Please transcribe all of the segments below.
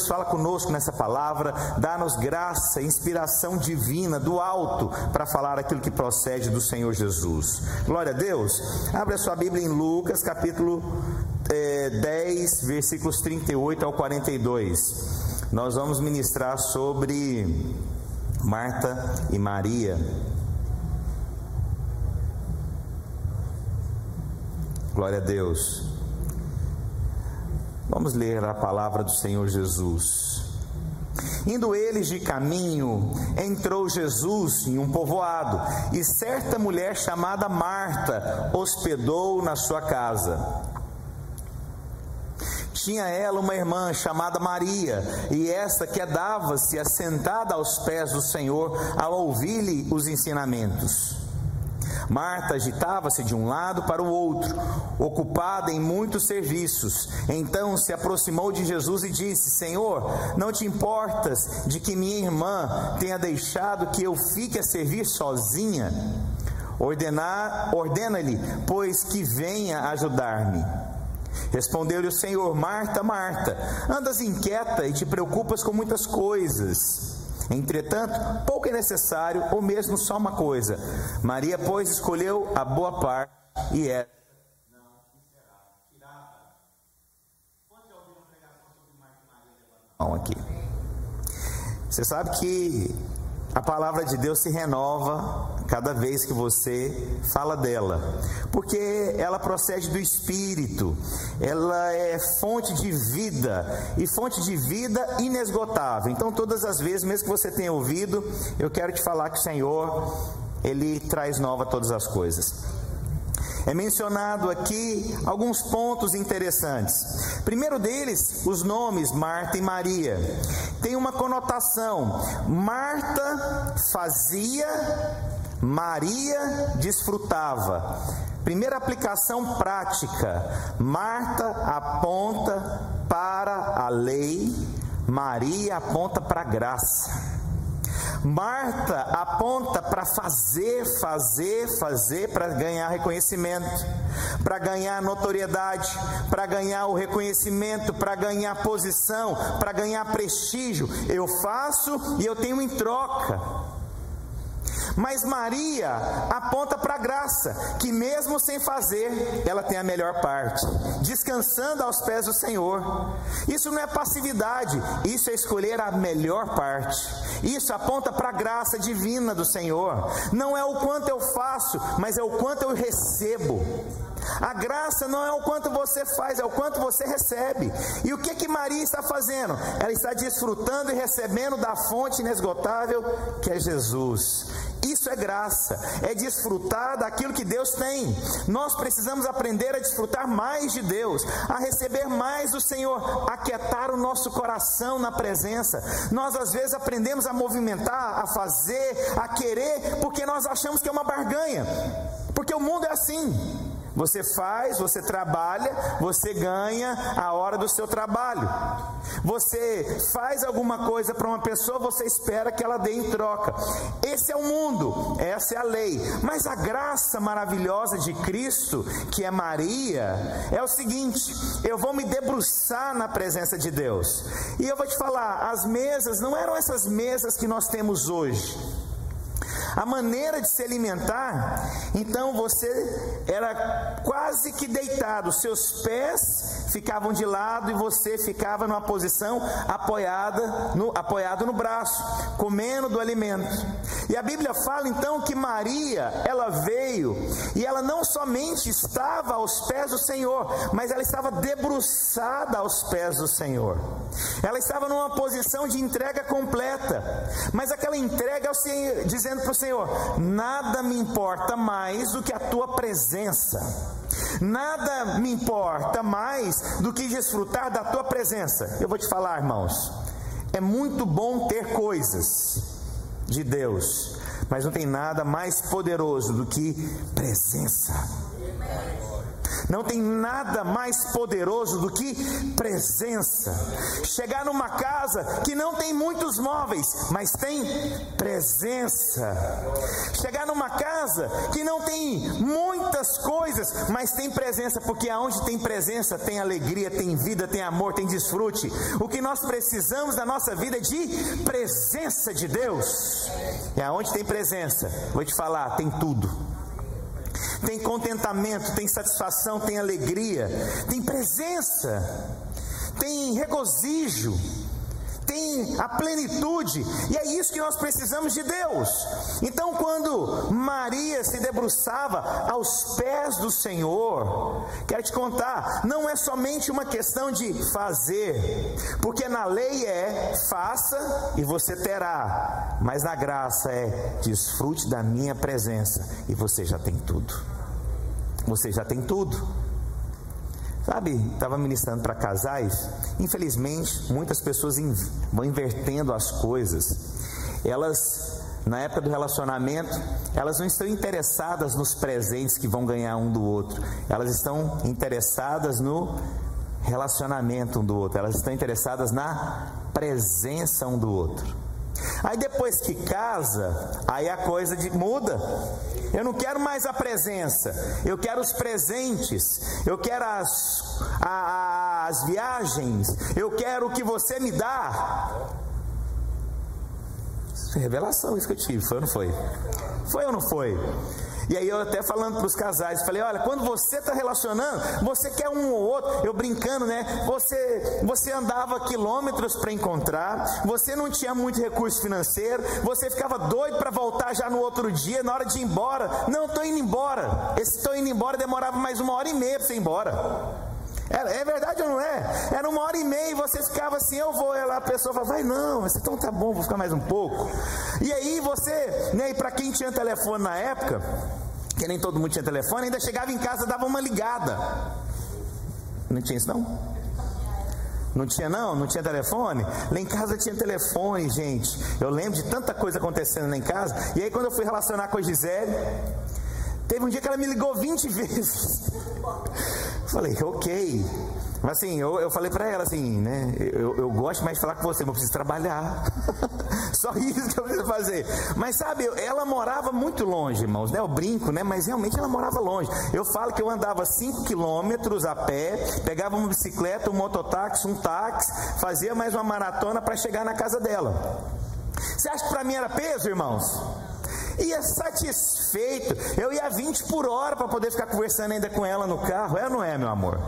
Deus, fala conosco nessa palavra, dá-nos graça, inspiração divina do alto para falar aquilo que procede do Senhor Jesus. Glória a Deus. Abra sua Bíblia em Lucas, capítulo é, 10, versículos 38 ao 42. Nós vamos ministrar sobre Marta e Maria. Glória a Deus. Vamos ler a palavra do Senhor Jesus. Indo eles de caminho, entrou Jesus em um povoado, e certa mulher chamada Marta hospedou na sua casa. Tinha ela uma irmã chamada Maria, e esta quedava-se assentada aos pés do Senhor ao ouvir-lhe os ensinamentos. Marta agitava-se de um lado para o outro, ocupada em muitos serviços. Então se aproximou de Jesus e disse: Senhor, não te importas de que minha irmã tenha deixado que eu fique a servir sozinha? Ordena-lhe, pois que venha ajudar-me. Respondeu-lhe o Senhor: Marta, Marta, andas inquieta e te preocupas com muitas coisas. Entretanto, pouco é necessário, ou mesmo só uma coisa. Maria, pois, escolheu a boa parte e é. Aqui. Você sabe que a palavra de Deus se renova cada vez que você fala dela, porque ela procede do Espírito, ela é fonte de vida e fonte de vida inesgotável. Então, todas as vezes, mesmo que você tenha ouvido, eu quero te falar que o Senhor, Ele traz nova todas as coisas. É mencionado aqui alguns pontos interessantes. Primeiro deles, os nomes Marta e Maria. Tem uma conotação. Marta fazia, Maria desfrutava. Primeira aplicação prática: Marta aponta para a lei, Maria aponta para a graça. Marta aponta para fazer, fazer, fazer para ganhar reconhecimento, para ganhar notoriedade, para ganhar o reconhecimento, para ganhar posição, para ganhar prestígio. Eu faço e eu tenho em troca. Mas Maria aponta para a graça, que mesmo sem fazer, ela tem a melhor parte, descansando aos pés do Senhor. Isso não é passividade, isso é escolher a melhor parte. Isso aponta para a graça divina do Senhor. Não é o quanto eu faço, mas é o quanto eu recebo. A graça não é o quanto você faz, é o quanto você recebe. E o que que Maria está fazendo? Ela está desfrutando e recebendo da fonte inesgotável que é Jesus. Isso é graça, é desfrutar daquilo que Deus tem. Nós precisamos aprender a desfrutar mais de Deus, a receber mais do Senhor, a quietar o nosso coração na presença. Nós às vezes aprendemos a movimentar, a fazer, a querer, porque nós achamos que é uma barganha. Porque o mundo é assim. Você faz, você trabalha, você ganha a hora do seu trabalho. Você faz alguma coisa para uma pessoa, você espera que ela dê em troca. Esse é o mundo, essa é a lei. Mas a graça maravilhosa de Cristo, que é Maria, é o seguinte: eu vou me debruçar na presença de Deus. E eu vou te falar, as mesas não eram essas mesas que nós temos hoje. A maneira de se alimentar, então você era quase que deitado, seus pés ficavam de lado e você ficava numa posição apoiada no, apoiado no braço, comendo do alimento. E a Bíblia fala então que Maria, ela veio e ela não somente estava aos pés do Senhor, mas ela estava debruçada aos pés do Senhor. Ela estava numa posição de entrega completa, mas aquela entrega dizendo para o Senhor: nada me importa mais do que a tua presença. Nada me importa mais do que desfrutar da tua presença. Eu vou te falar, irmãos, é muito bom ter coisas de Deus, mas não tem nada mais poderoso do que presença. Não tem nada mais poderoso do que presença. Chegar numa casa que não tem muitos móveis, mas tem presença. Chegar numa casa que não tem muitas coisas, mas tem presença, porque aonde tem presença tem alegria, tem vida, tem amor, tem desfrute. O que nós precisamos da nossa vida é de presença de Deus. E aonde tem presença, vou te falar, tem tudo tem contentamento, tem satisfação, tem alegria, tem presença, tem regozijo, tem a plenitude, e é isso que nós precisamos de Deus. Então, quando Maria se debruçava aos pés do Senhor, quero te contar, não é somente uma questão de fazer, porque na lei é faça e você terá, mas na graça é desfrute da minha presença e você já tem tudo. Você já tem tudo. Sabe, estava ministrando para casais. Infelizmente, muitas pessoas vão invertendo as coisas. Elas, na época do relacionamento, elas não estão interessadas nos presentes que vão ganhar um do outro. Elas estão interessadas no relacionamento um do outro. Elas estão interessadas na presença um do outro. Aí depois que casa, aí a coisa de, muda. Eu não quero mais a presença, eu quero os presentes, eu quero as, a, as viagens, eu quero o que você me dá. É revelação isso que eu tive, foi ou não foi? Foi ou não foi? E aí eu até falando para os casais, falei, olha, quando você está relacionando, você quer um ou outro, eu brincando, né? Você, você andava quilômetros para encontrar, você não tinha muito recurso financeiro, você ficava doido para voltar já no outro dia, na hora de ir embora. Não, estou indo embora. Esse estou indo embora demorava mais uma hora e meia para você ir embora. É, é, verdade ou não é? Era uma hora e meia e você ficava assim, eu vou, e lá a pessoa fala, vai não, mas então tá bom, vou ficar mais um pouco. E aí você, né, e para quem tinha telefone na época, que nem todo mundo tinha telefone, ainda chegava em casa dava uma ligada. Não tinha isso não? Não tinha não? Não tinha telefone? Lá em casa tinha telefone, gente. Eu lembro de tanta coisa acontecendo lá em casa. E aí quando eu fui relacionar com a Gisele, teve um dia que ela me ligou 20 vezes. Falei, ok. Mas assim, eu, eu falei para ela assim, né? Eu, eu gosto mais de falar com você, mas eu preciso trabalhar. Só isso que eu preciso fazer. Mas sabe, ela morava muito longe, irmãos, né? Eu brinco, né? Mas realmente ela morava longe. Eu falo que eu andava 5 quilômetros a pé, pegava uma bicicleta, um mototáxi, um táxi, fazia mais uma maratona para chegar na casa dela. Você acha que para mim era peso, irmãos? Ia satisfeito. Eu ia 20 por hora para poder ficar conversando ainda com ela no carro. É ou não é, meu amor?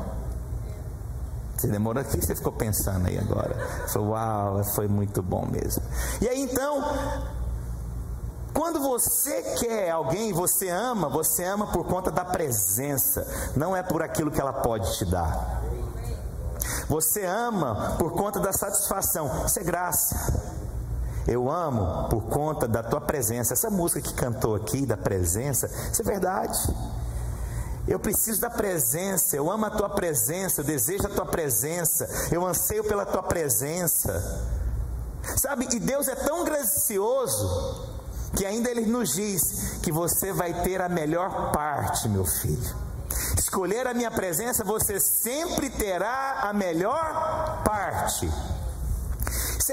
Você demorou aqui, você ficou pensando aí agora. Falou, uau, foi muito bom mesmo. E aí então, quando você quer alguém, você ama, você ama por conta da presença, não é por aquilo que ela pode te dar. Você ama por conta da satisfação, isso é graça. Eu amo por conta da tua presença. Essa música que cantou aqui, da presença, isso é verdade. Eu preciso da presença, eu amo a tua presença, eu desejo a tua presença, eu anseio pela tua presença. Sabe, e Deus é tão gracioso que ainda Ele nos diz que você vai ter a melhor parte, meu filho. Escolher a minha presença, você sempre terá a melhor parte.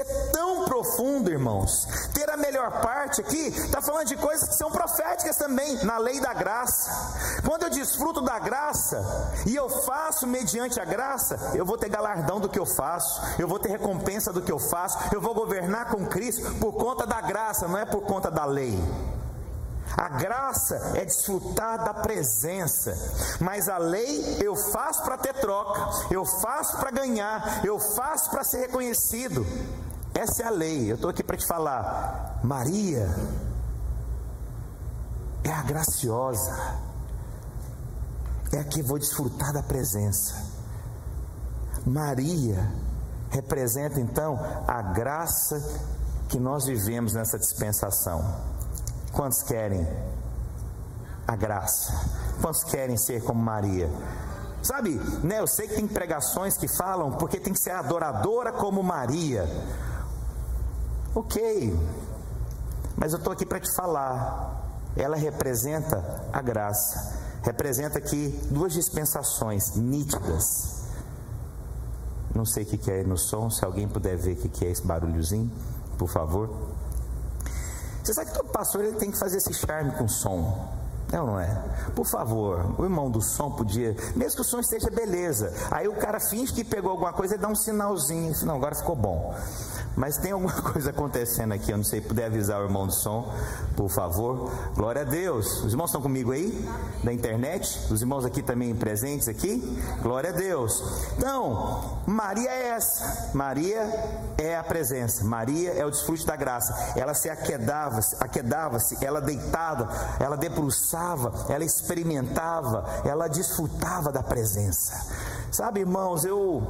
É tão profundo, irmãos. Ter a melhor parte aqui está falando de coisas que são proféticas também, na lei da graça. Quando eu desfruto da graça e eu faço mediante a graça, eu vou ter galardão do que eu faço, eu vou ter recompensa do que eu faço, eu vou governar com Cristo por conta da graça, não é por conta da lei. A graça é desfrutar da presença, mas a lei eu faço para ter troca, eu faço para ganhar, eu faço para ser reconhecido. Essa é a lei. Eu estou aqui para te falar. Maria é a graciosa, é a que vou desfrutar da presença. Maria representa então a graça que nós vivemos nessa dispensação. Quantos querem a graça? Quantos querem ser como Maria? Sabe, né, eu sei que tem pregações que falam porque tem que ser adoradora como Maria. Ok, mas eu estou aqui para te falar. Ela representa a graça. representa aqui duas dispensações nítidas. Não sei o que é no som, se alguém puder ver o que é esse barulhozinho, por favor. Você sabe que todo pastor ele tem que fazer esse charme com som. É ou não é? Por favor, o irmão do som podia, mesmo que o som esteja beleza, aí o cara finge que pegou alguma coisa e dá um sinalzinho, não, agora ficou bom. Mas tem alguma coisa acontecendo aqui, eu não sei, puder avisar o irmão do som, por favor. Glória a Deus. Os irmãos estão comigo aí? Da internet? Os irmãos aqui também presentes aqui? Glória a Deus. Então, Maria é essa. Maria é a presença. Maria é o desfrute da graça. Ela se aquedava-se, aquedava-se, ela deitava, ela debruçava, ela experimentava, ela desfrutava da presença. Sabe, irmãos, eu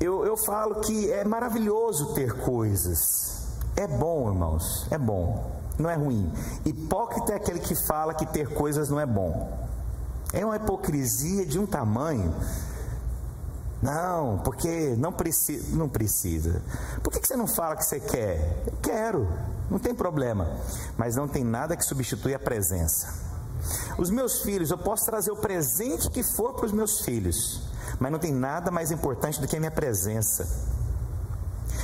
eu, eu falo que é maravilhoso ter coisas. É bom, irmãos, é bom, não é ruim. Hipócrita é aquele que fala que ter coisas não é bom. É uma hipocrisia de um tamanho. Não, porque não precisa, não precisa. Por que, que você não fala que você quer? Eu quero, não tem problema. Mas não tem nada que substitui a presença. Os meus filhos, eu posso trazer o presente que for para os meus filhos mas não tem nada mais importante do que a minha presença.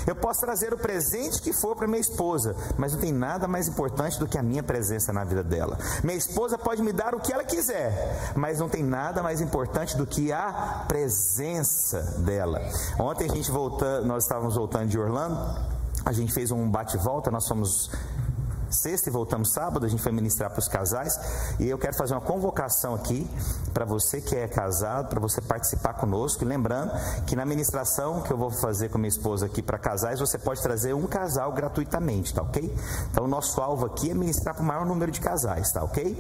Eu posso trazer o presente que for para minha esposa, mas não tem nada mais importante do que a minha presença na vida dela. Minha esposa pode me dar o que ela quiser, mas não tem nada mais importante do que a presença dela. Ontem a gente voltando, nós estávamos voltando de Orlando, a gente fez um bate-volta, nós fomos sexta e voltamos sábado, a gente foi ministrar para os casais. E eu quero fazer uma convocação aqui para você que é casado, para você participar conosco. E lembrando que na ministração que eu vou fazer com minha esposa aqui para casais, você pode trazer um casal gratuitamente, tá ok? Então o nosso alvo aqui é ministrar para o maior número de casais, tá ok?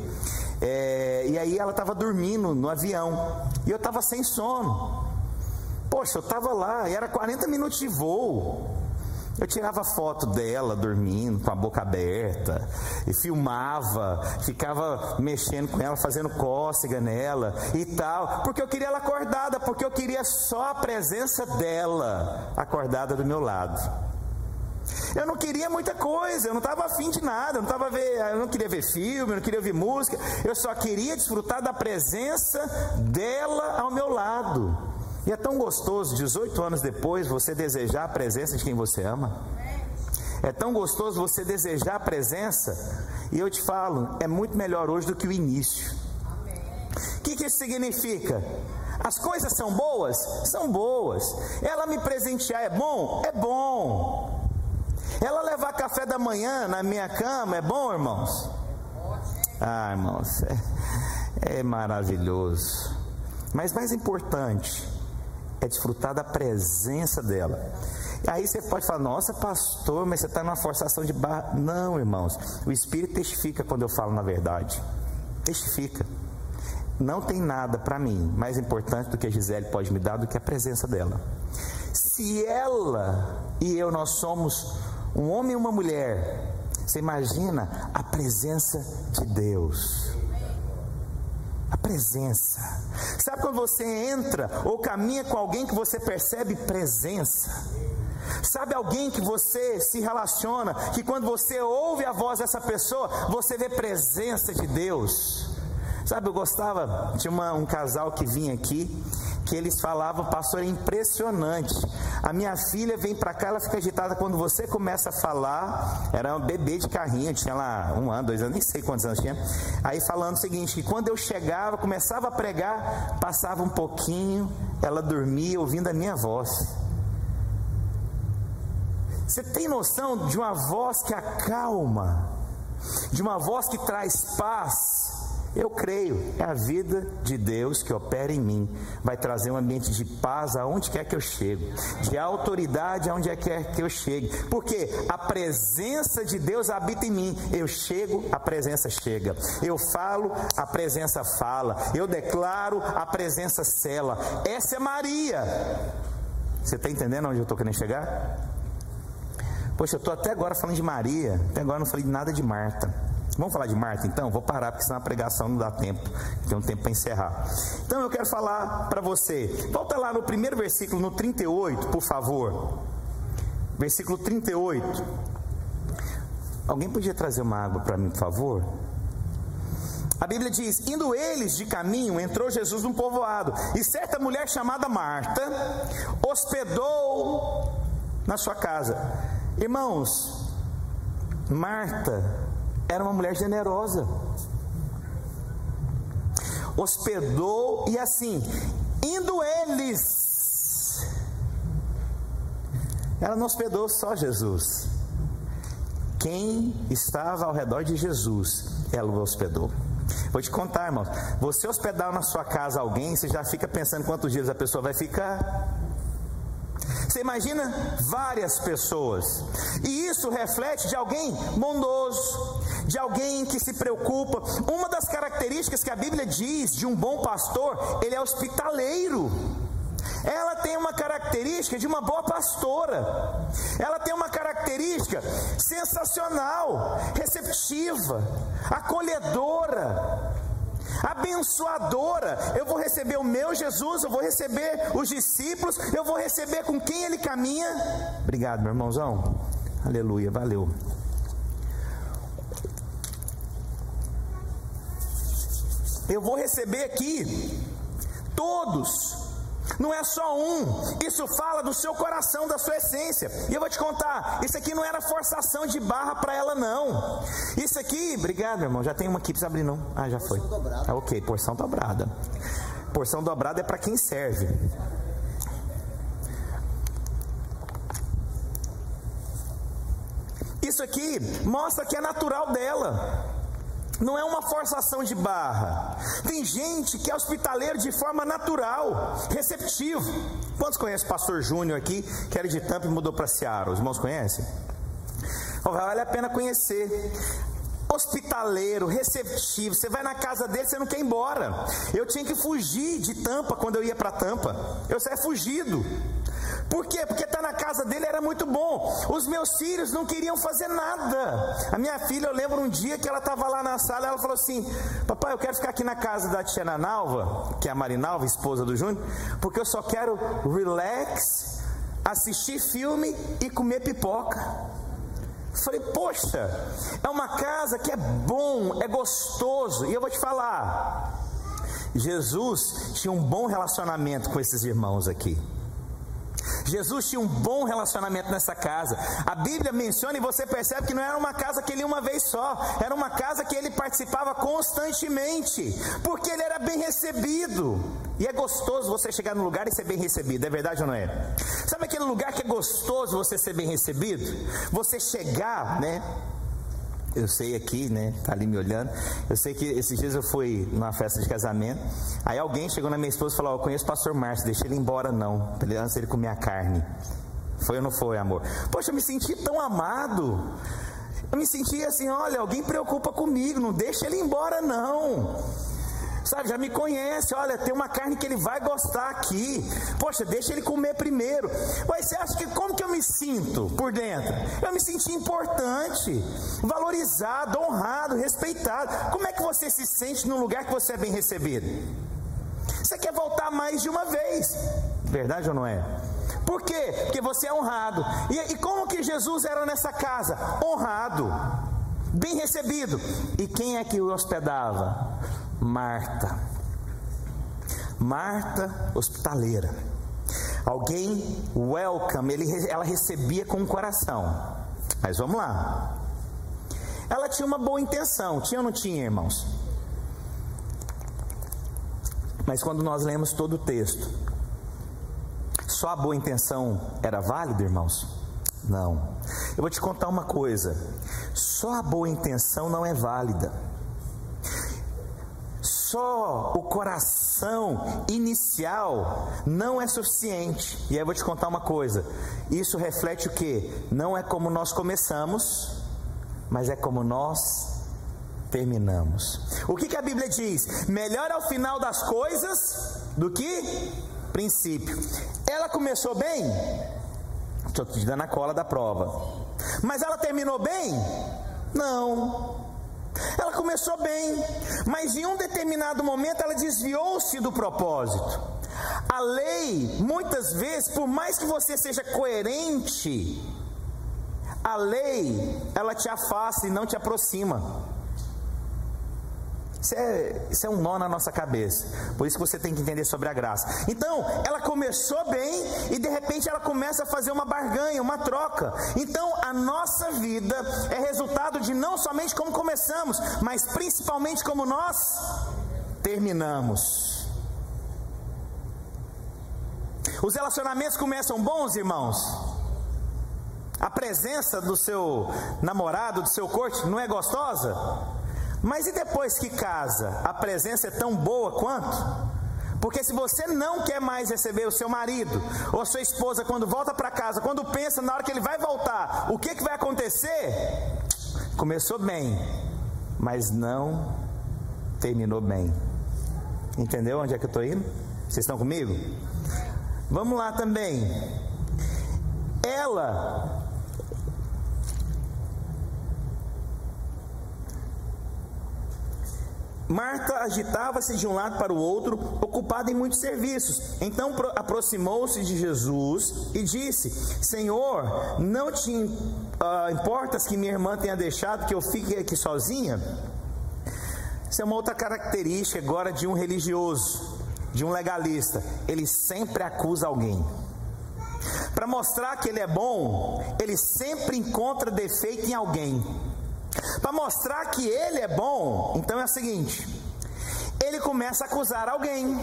É, e aí ela estava dormindo no avião e eu estava sem sono. Poxa, eu estava lá e era 40 minutos de voo. Eu tirava foto dela dormindo com a boca aberta, e filmava, ficava mexendo com ela, fazendo cócega nela e tal, porque eu queria ela acordada, porque eu queria só a presença dela acordada do meu lado. Eu não queria muita coisa, eu não estava afim de nada, eu não, tava ver, eu não queria ver filme, eu não queria ouvir música, eu só queria desfrutar da presença dela ao meu lado. E é tão gostoso, 18 anos depois, você desejar a presença de quem você ama. É tão gostoso você desejar a presença. E eu te falo, é muito melhor hoje do que o início. O que, que isso significa? As coisas são boas? São boas. Ela me presentear é bom? É bom. Ela levar café da manhã na minha cama é bom, irmãos? Ah, irmãos, é, é maravilhoso. Mas mais importante, é desfrutar da presença dela. Aí você pode falar, nossa, pastor, mas você está numa forçação de barra. Não, irmãos, o Espírito testifica quando eu falo na verdade. Testifica. Não tem nada para mim mais importante do que a Gisele pode me dar do que a presença dela. Se ela e eu nós somos um homem e uma mulher, você imagina a presença de Deus a presença. Sabe quando você entra ou caminha com alguém que você percebe presença? Sabe alguém que você se relaciona, que quando você ouve a voz dessa pessoa, você vê presença de Deus? Sabe, eu gostava, tinha uma, um casal que vinha aqui que eles falavam, pastor, é impressionante. A minha filha vem para cá, ela fica agitada quando você começa a falar. Era um bebê de carrinho, tinha lá um ano, dois anos, nem sei quantos anos tinha. Aí falando o seguinte: que quando eu chegava, começava a pregar, passava um pouquinho, ela dormia ouvindo a minha voz. Você tem noção de uma voz que acalma, de uma voz que traz paz? Eu creio, é a vida de Deus que opera em mim. Vai trazer um ambiente de paz aonde quer que eu chegue, de autoridade aonde quer que eu chegue. Porque a presença de Deus habita em mim. Eu chego, a presença chega. Eu falo, a presença fala. Eu declaro, a presença cela. Essa é Maria. Você está entendendo onde eu estou querendo chegar? Poxa, eu estou até agora falando de Maria, até agora não falei nada de Marta. Vamos falar de Marta então? Vou parar porque senão a pregação não dá tempo. Tem um tempo para encerrar. Então eu quero falar para você. Volta lá no primeiro versículo, no 38, por favor. Versículo 38. Alguém podia trazer uma água para mim, por favor? A Bíblia diz: indo eles de caminho, entrou Jesus num povoado, e certa mulher chamada Marta hospedou na sua casa. Irmãos, Marta era uma mulher generosa. Hospedou e assim, indo eles, ela não hospedou só Jesus. Quem estava ao redor de Jesus, ela o hospedou. Vou te contar, irmãos. Você hospedar na sua casa alguém, você já fica pensando quantos dias a pessoa vai ficar. Você imagina várias pessoas, e isso reflete de alguém bondoso, de alguém que se preocupa. Uma das características que a Bíblia diz de um bom pastor, ele é hospitaleiro. Ela tem uma característica de uma boa pastora. Ela tem uma característica sensacional, receptiva, acolhedora, abençoadora. Eu vou receber o meu Jesus, eu vou receber os discípulos, eu vou receber com quem ele caminha. Obrigado, meu irmãozão. Aleluia, valeu. Eu vou receber aqui todos não é só um, isso fala do seu coração, da sua essência. E eu vou te contar, isso aqui não era forçação de barra para ela, não. Isso aqui, obrigado, irmão, já tem uma aqui, precisa abrir, não? Ah, já foi. Ah, ok, porção dobrada. Porção dobrada é para quem serve. Isso aqui mostra que é natural dela. Não é uma forçação de barra. Tem gente que é hospitaleiro de forma natural, receptivo. Quantos conhecem o pastor Júnior aqui, que era de Tampa e mudou para Seara? Os irmãos conhecem? Vale a pena conhecer hospitaleiro, receptivo. Você vai na casa dele, você não quer ir embora. Eu tinha que fugir de Tampa quando eu ia para Tampa. Eu saía fugido. Por quê? Porque estar tá na casa dele era muito bom. Os meus filhos não queriam fazer nada. A minha filha, eu lembro um dia que ela estava lá na sala, ela falou assim: Papai, eu quero ficar aqui na casa da tia Nalva, que é a Marinalva, esposa do Júnior, porque eu só quero relax, assistir filme e comer pipoca. Falei, poxa, é uma casa que é bom, é gostoso. E eu vou te falar, Jesus tinha um bom relacionamento com esses irmãos aqui. Jesus tinha um bom relacionamento nessa casa. A Bíblia menciona e você percebe que não era uma casa que ele uma vez só, era uma casa que ele participava constantemente, porque ele era bem recebido. E é gostoso você chegar no lugar e ser bem recebido, é verdade ou não é? Sabe aquele lugar que é gostoso você ser bem recebido? Você chegar, né? Eu sei aqui, né? Tá ali me olhando. Eu sei que esses dias eu fui numa festa de casamento. Aí alguém chegou na minha esposa e falou: oh, Eu conheço o pastor Márcio, deixa ele embora não, antes ele comer a carne. Foi ou não foi, amor? Poxa, eu me senti tão amado. Eu me senti assim: olha, alguém preocupa comigo, não deixa ele embora não sabe, já me conhece, olha, tem uma carne que ele vai gostar aqui. Poxa, deixa ele comer primeiro. Mas você acha que como que eu me sinto por dentro? Eu me senti importante, valorizado, honrado, respeitado. Como é que você se sente num lugar que você é bem recebido? Você quer voltar mais de uma vez? Verdade ou não é? Por quê? Porque você é honrado. E, e como que Jesus era nessa casa? Honrado, bem recebido. E quem é que o hospedava? Marta. Marta hospitaleira. Alguém welcome, ele, ela recebia com o coração. Mas vamos lá. Ela tinha uma boa intenção, tinha ou não tinha, irmãos? Mas quando nós lemos todo o texto, só a boa intenção era válida, irmãos? Não. Eu vou te contar uma coisa: só a boa intenção não é válida só o coração inicial não é suficiente. E aí eu vou te contar uma coisa: isso reflete o que? Não é como nós começamos, mas é como nós terminamos. O que, que a Bíblia diz? Melhor ao final das coisas do que princípio. Ela começou bem? Estou te dando a cola da prova. Mas ela terminou bem? Não. Ela começou bem, mas em um determinado momento ela desviou-se do propósito. A lei, muitas vezes, por mais que você seja coerente, a lei, ela te afasta e não te aproxima. Isso é, isso é um nó na nossa cabeça. Por isso que você tem que entender sobre a graça. Então, ela começou bem e de repente ela começa a fazer uma barganha, uma troca. Então, a nossa vida é resultado de não somente como começamos, mas principalmente como nós terminamos. Os relacionamentos começam bons, irmãos. A presença do seu namorado, do seu corte, não é gostosa? Mas e depois que casa, a presença é tão boa quanto? Porque se você não quer mais receber o seu marido ou a sua esposa quando volta para casa, quando pensa na hora que ele vai voltar, o que, que vai acontecer? Começou bem, mas não terminou bem. Entendeu onde é que eu estou indo? Vocês estão comigo? Vamos lá também. Ela Marta agitava-se de um lado para o outro, ocupada em muitos serviços. Então aproximou-se de Jesus e disse: Senhor, não te uh, importas que minha irmã tenha deixado que eu fique aqui sozinha? Isso é uma outra característica agora de um religioso, de um legalista. Ele sempre acusa alguém. Para mostrar que ele é bom, ele sempre encontra defeito em alguém. Para mostrar que ele é bom, então é o seguinte: ele começa a acusar alguém.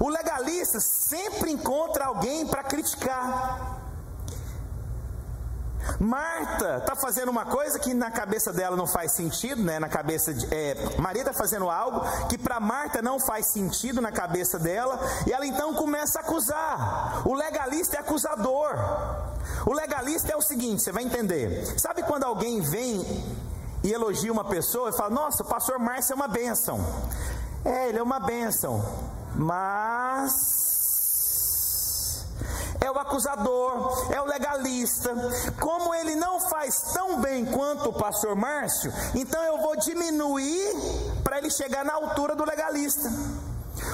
O legalista sempre encontra alguém para criticar. Marta está fazendo uma coisa que na cabeça dela não faz sentido, né? Na cabeça de, é, Maria está fazendo algo que para Marta não faz sentido na cabeça dela, e ela então começa a acusar. O legalista é acusador. O legalista é o seguinte, você vai entender. Sabe quando alguém vem e elogia uma pessoa e fala: Nossa, o pastor Márcio é uma bênção. É, ele é uma bênção. Mas é o acusador, é o legalista. Como ele não faz tão bem quanto o pastor Márcio, então eu vou diminuir para ele chegar na altura do legalista.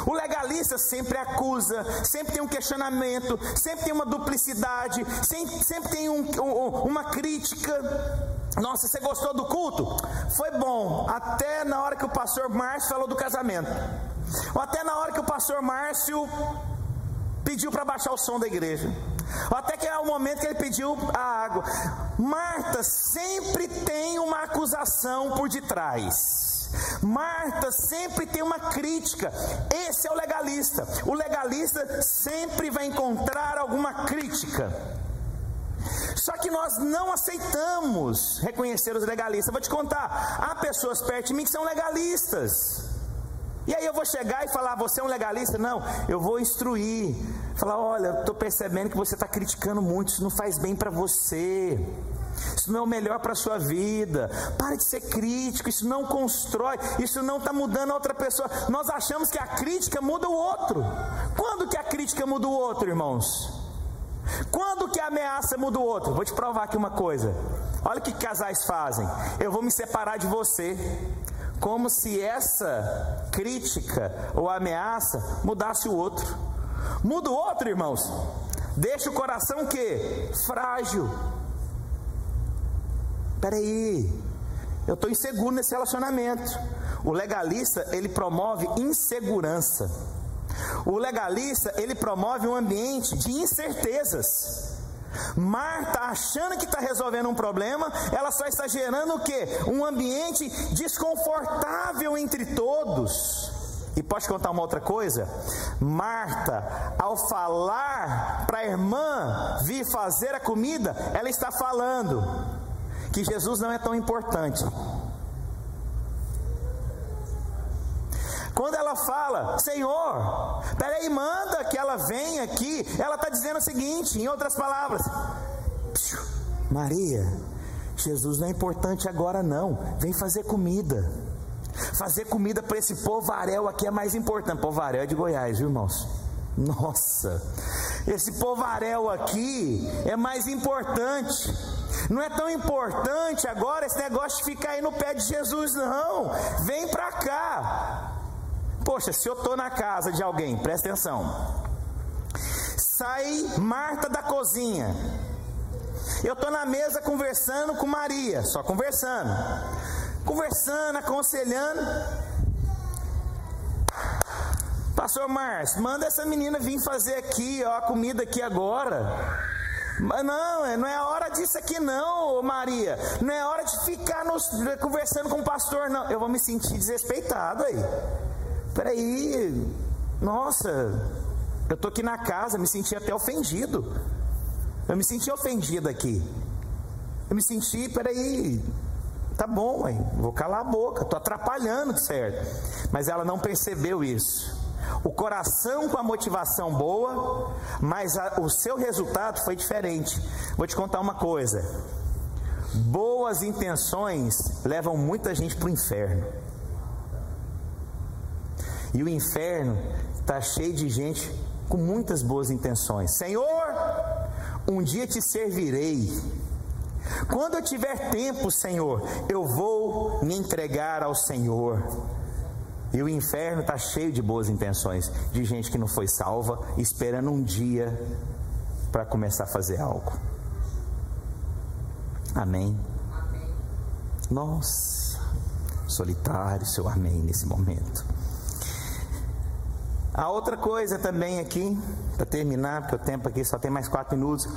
O legalista sempre acusa, sempre tem um questionamento, sempre tem uma duplicidade, sempre, sempre tem um, um, uma crítica. Nossa, você gostou do culto? Foi bom, até na hora que o pastor Márcio falou do casamento, ou até na hora que o pastor Márcio pediu para baixar o som da igreja, ou até que é o momento que ele pediu a água. Marta sempre tem uma acusação por detrás. Marta sempre tem uma crítica. Esse é o legalista. O legalista sempre vai encontrar alguma crítica. Só que nós não aceitamos reconhecer os legalistas. vou te contar: há pessoas perto de mim que são legalistas. E aí eu vou chegar e falar, você é um legalista? Não, eu vou instruir. Falar, olha, estou percebendo que você está criticando muito, isso não faz bem para você. Isso não é o melhor para a sua vida. Pare de ser crítico, isso não constrói, isso não está mudando a outra pessoa. Nós achamos que a crítica muda o outro. Quando que a crítica muda o outro, irmãos? Quando que a ameaça muda o outro? Vou te provar aqui uma coisa. Olha o que casais fazem. Eu vou me separar de você. Como se essa crítica ou ameaça mudasse o outro. Muda o outro, irmãos. Deixa o coração que frágil, Peraí, eu estou inseguro nesse relacionamento. O legalista, ele promove insegurança. O legalista, ele promove um ambiente de incertezas. Marta, achando que está resolvendo um problema, ela só está gerando o que? Um ambiente desconfortável entre todos. E pode contar uma outra coisa? Marta, ao falar para a irmã vir fazer a comida, ela está falando: que Jesus não é tão importante. Quando ela fala, Senhor, peraí, manda que ela venha aqui, ela está dizendo o seguinte, em outras palavras: Maria, Jesus não é importante agora, não, vem fazer comida. Fazer comida para esse povaréu aqui é mais importante. Povaréu é de Goiás, viu, irmãos? Nossa, esse povaréu aqui é mais importante. Não é tão importante agora esse negócio de ficar aí no pé de Jesus, não. Vem para cá. Poxa, se eu estou na casa de alguém, presta atenção. Sai Marta da cozinha. Eu estou na mesa conversando com Maria, só conversando. Conversando, aconselhando. Pastor Márcio, manda essa menina vir fazer aqui, ó, a comida aqui agora. Mas não, é, não é hora disso aqui não, Maria. Não é hora de ficar nos, conversando com o pastor, não. Eu vou me sentir desrespeitado aí. Peraí, nossa, eu tô aqui na casa, me senti até ofendido. Eu me senti ofendido aqui. Eu me senti, peraí, tá bom, mãe, vou calar a boca, tô atrapalhando, certo? Mas ela não percebeu isso. O coração com a motivação boa, mas a, o seu resultado foi diferente. Vou te contar uma coisa: boas intenções levam muita gente para o inferno. E o inferno está cheio de gente com muitas boas intenções. Senhor, um dia te servirei. Quando eu tiver tempo, Senhor, eu vou me entregar ao Senhor. E o inferno está cheio de boas intenções, de gente que não foi salva, esperando um dia para começar a fazer algo. Amém. amém. Nossa, solitário seu amém nesse momento. A outra coisa também aqui, para terminar, porque o tempo aqui só tem mais quatro minutos.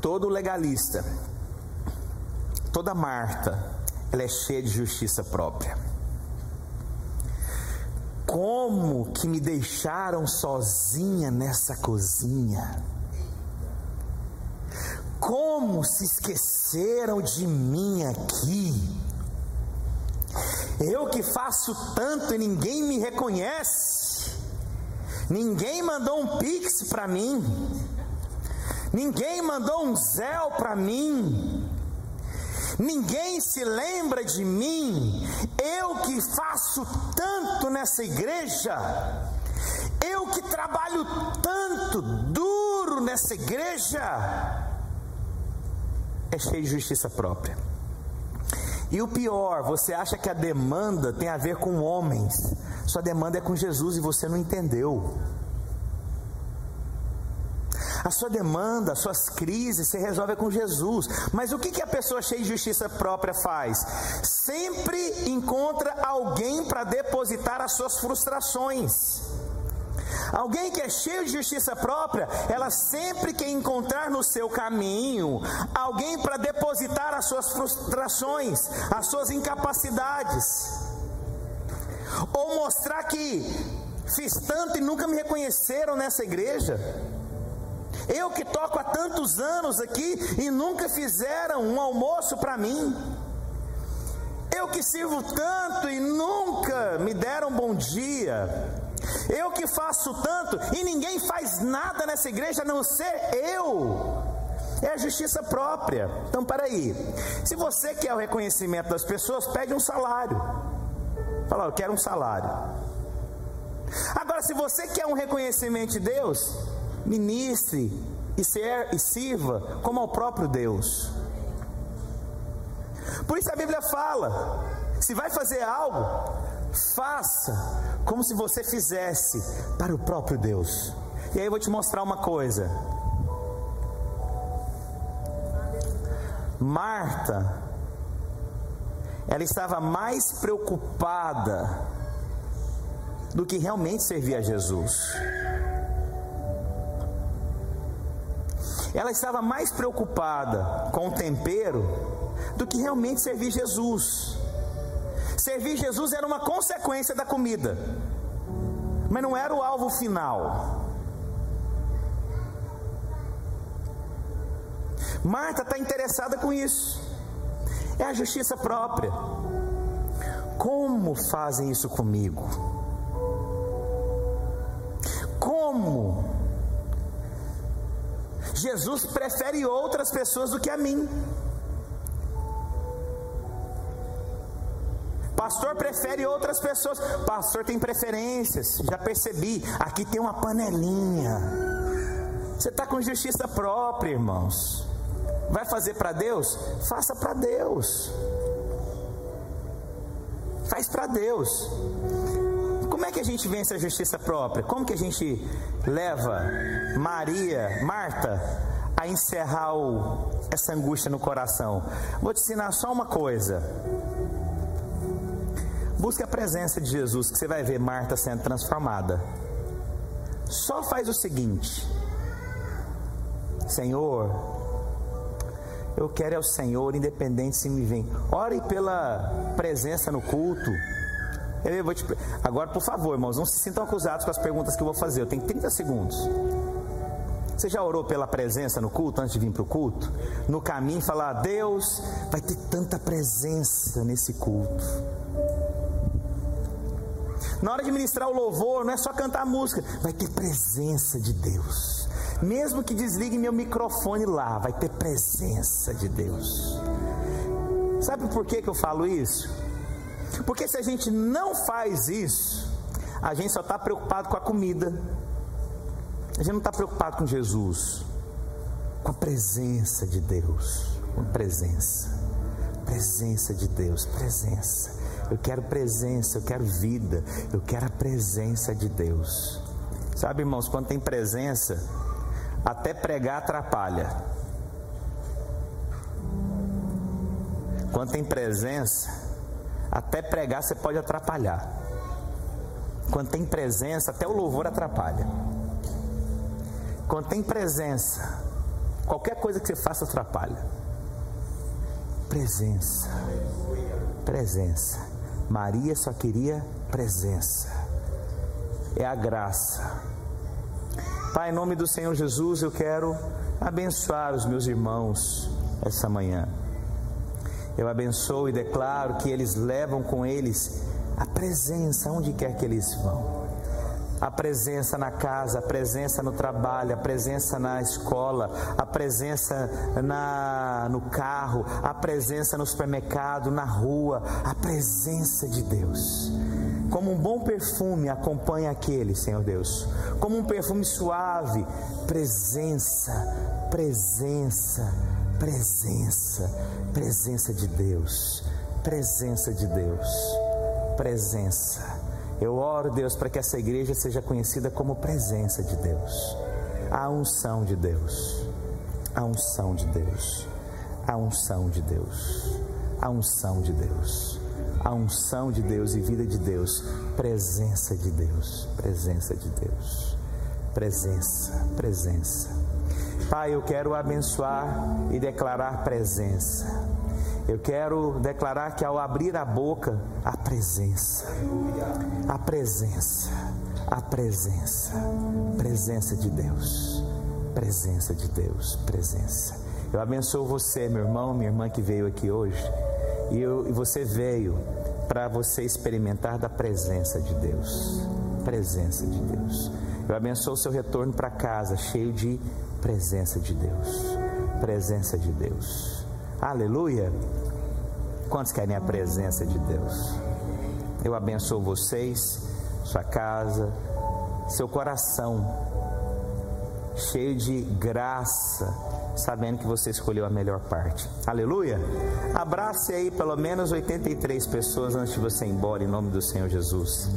Todo legalista, toda Marta, ela é cheia de justiça própria. Como que me deixaram sozinha nessa cozinha? Como se esqueceram de mim aqui? Eu que faço tanto e ninguém me reconhece. Ninguém mandou um pix para mim. Ninguém mandou um zéu para mim. Ninguém se lembra de mim. Eu que faço tanto nessa igreja. Eu que trabalho tanto duro nessa igreja é cheio de justiça própria. E o pior, você acha que a demanda tem a ver com homens. Sua demanda é com Jesus e você não entendeu. A sua demanda, as suas crises se resolve com Jesus. Mas o que, que a pessoa cheia de justiça própria faz? Sempre encontra alguém para depositar as suas frustrações. Alguém que é cheio de justiça própria, ela sempre quer encontrar no seu caminho alguém para depositar as suas frustrações, as suas incapacidades, ou mostrar que fiz tanto e nunca me reconheceram nessa igreja. Eu que toco há tantos anos aqui e nunca fizeram um almoço para mim. Eu que sirvo tanto e nunca me deram bom dia. Eu que faço tanto e ninguém faz nada nessa igreja a não ser eu. É a justiça própria. Então, peraí. Se você quer o reconhecimento das pessoas, pede um salário. Fala, eu quero um salário. Agora, se você quer um reconhecimento de Deus, ministre e sirva como ao próprio Deus. Por isso a Bíblia fala: se vai fazer algo, Faça como se você fizesse para o próprio Deus. E aí eu vou te mostrar uma coisa. Marta, ela estava mais preocupada do que realmente servir a Jesus. Ela estava mais preocupada com o tempero do que realmente servir Jesus. Servir Jesus era uma consequência da comida, mas não era o alvo final. Marta está interessada com isso, é a justiça própria. Como fazem isso comigo? Como? Jesus prefere outras pessoas do que a mim. Pastor prefere outras pessoas. Pastor tem preferências. Já percebi. Aqui tem uma panelinha. Você está com justiça própria, irmãos. Vai fazer para Deus? Faça para Deus. Faz para Deus. Como é que a gente vence a justiça própria? Como que a gente leva Maria, Marta, a encerrar o, essa angústia no coração. Vou te ensinar só uma coisa. Busque a presença de Jesus, que você vai ver Marta sendo transformada. Só faz o seguinte: Senhor, eu quero é o Senhor, independente se me vem. Ore pela presença no culto. Te... Agora, por favor, irmãos, não se sintam acusados com as perguntas que eu vou fazer. Eu tenho 30 segundos. Você já orou pela presença no culto antes de vir para o culto? No caminho, falar: Deus, vai ter tanta presença nesse culto. Na hora de ministrar o louvor, não é só cantar música, vai ter presença de Deus. Mesmo que desligue meu microfone lá, vai ter presença de Deus. Sabe por que, que eu falo isso? Porque se a gente não faz isso, a gente só está preocupado com a comida, a gente não está preocupado com Jesus, com a presença de Deus, com presença, presença de Deus, presença. Eu quero presença, eu quero vida, eu quero a presença de Deus. Sabe, irmãos, quando tem presença, até pregar atrapalha. Quando tem presença, até pregar você pode atrapalhar. Quando tem presença, até o louvor atrapalha. Quando tem presença, qualquer coisa que você faça atrapalha. Presença. Presença. Maria só queria presença. É a graça. Pai, em nome do Senhor Jesus, eu quero abençoar os meus irmãos essa manhã. Eu abençoo e declaro que eles levam com eles a presença onde quer que eles vão a presença na casa, a presença no trabalho, a presença na escola, a presença na, no carro, a presença no supermercado, na rua, a presença de Deus. Como um bom perfume acompanha aquele, Senhor Deus. Como um perfume suave, presença, presença, presença, presença de Deus, presença de Deus, presença eu oro, Deus, para que essa igreja seja conhecida como presença de Deus, a unção de Deus, a unção de Deus, a unção de Deus, a unção de Deus, a unção de Deus e vida de Deus, presença de Deus, presença de Deus, presença, presença. Pai, eu quero abençoar e declarar presença. Eu quero declarar que ao abrir a boca, a presença, a presença, a presença, presença de Deus, presença de Deus, presença. Eu abençoo você, meu irmão, minha irmã que veio aqui hoje, e, eu, e você veio para você experimentar da presença de Deus, presença de Deus. Eu abençoo o seu retorno para casa, cheio de presença de Deus, presença de Deus. Aleluia. Quantos querem a presença de Deus? Eu abençoo vocês, sua casa, seu coração, cheio de graça, sabendo que você escolheu a melhor parte. Aleluia. Abrace aí pelo menos 83 pessoas antes de você ir embora, em nome do Senhor Jesus.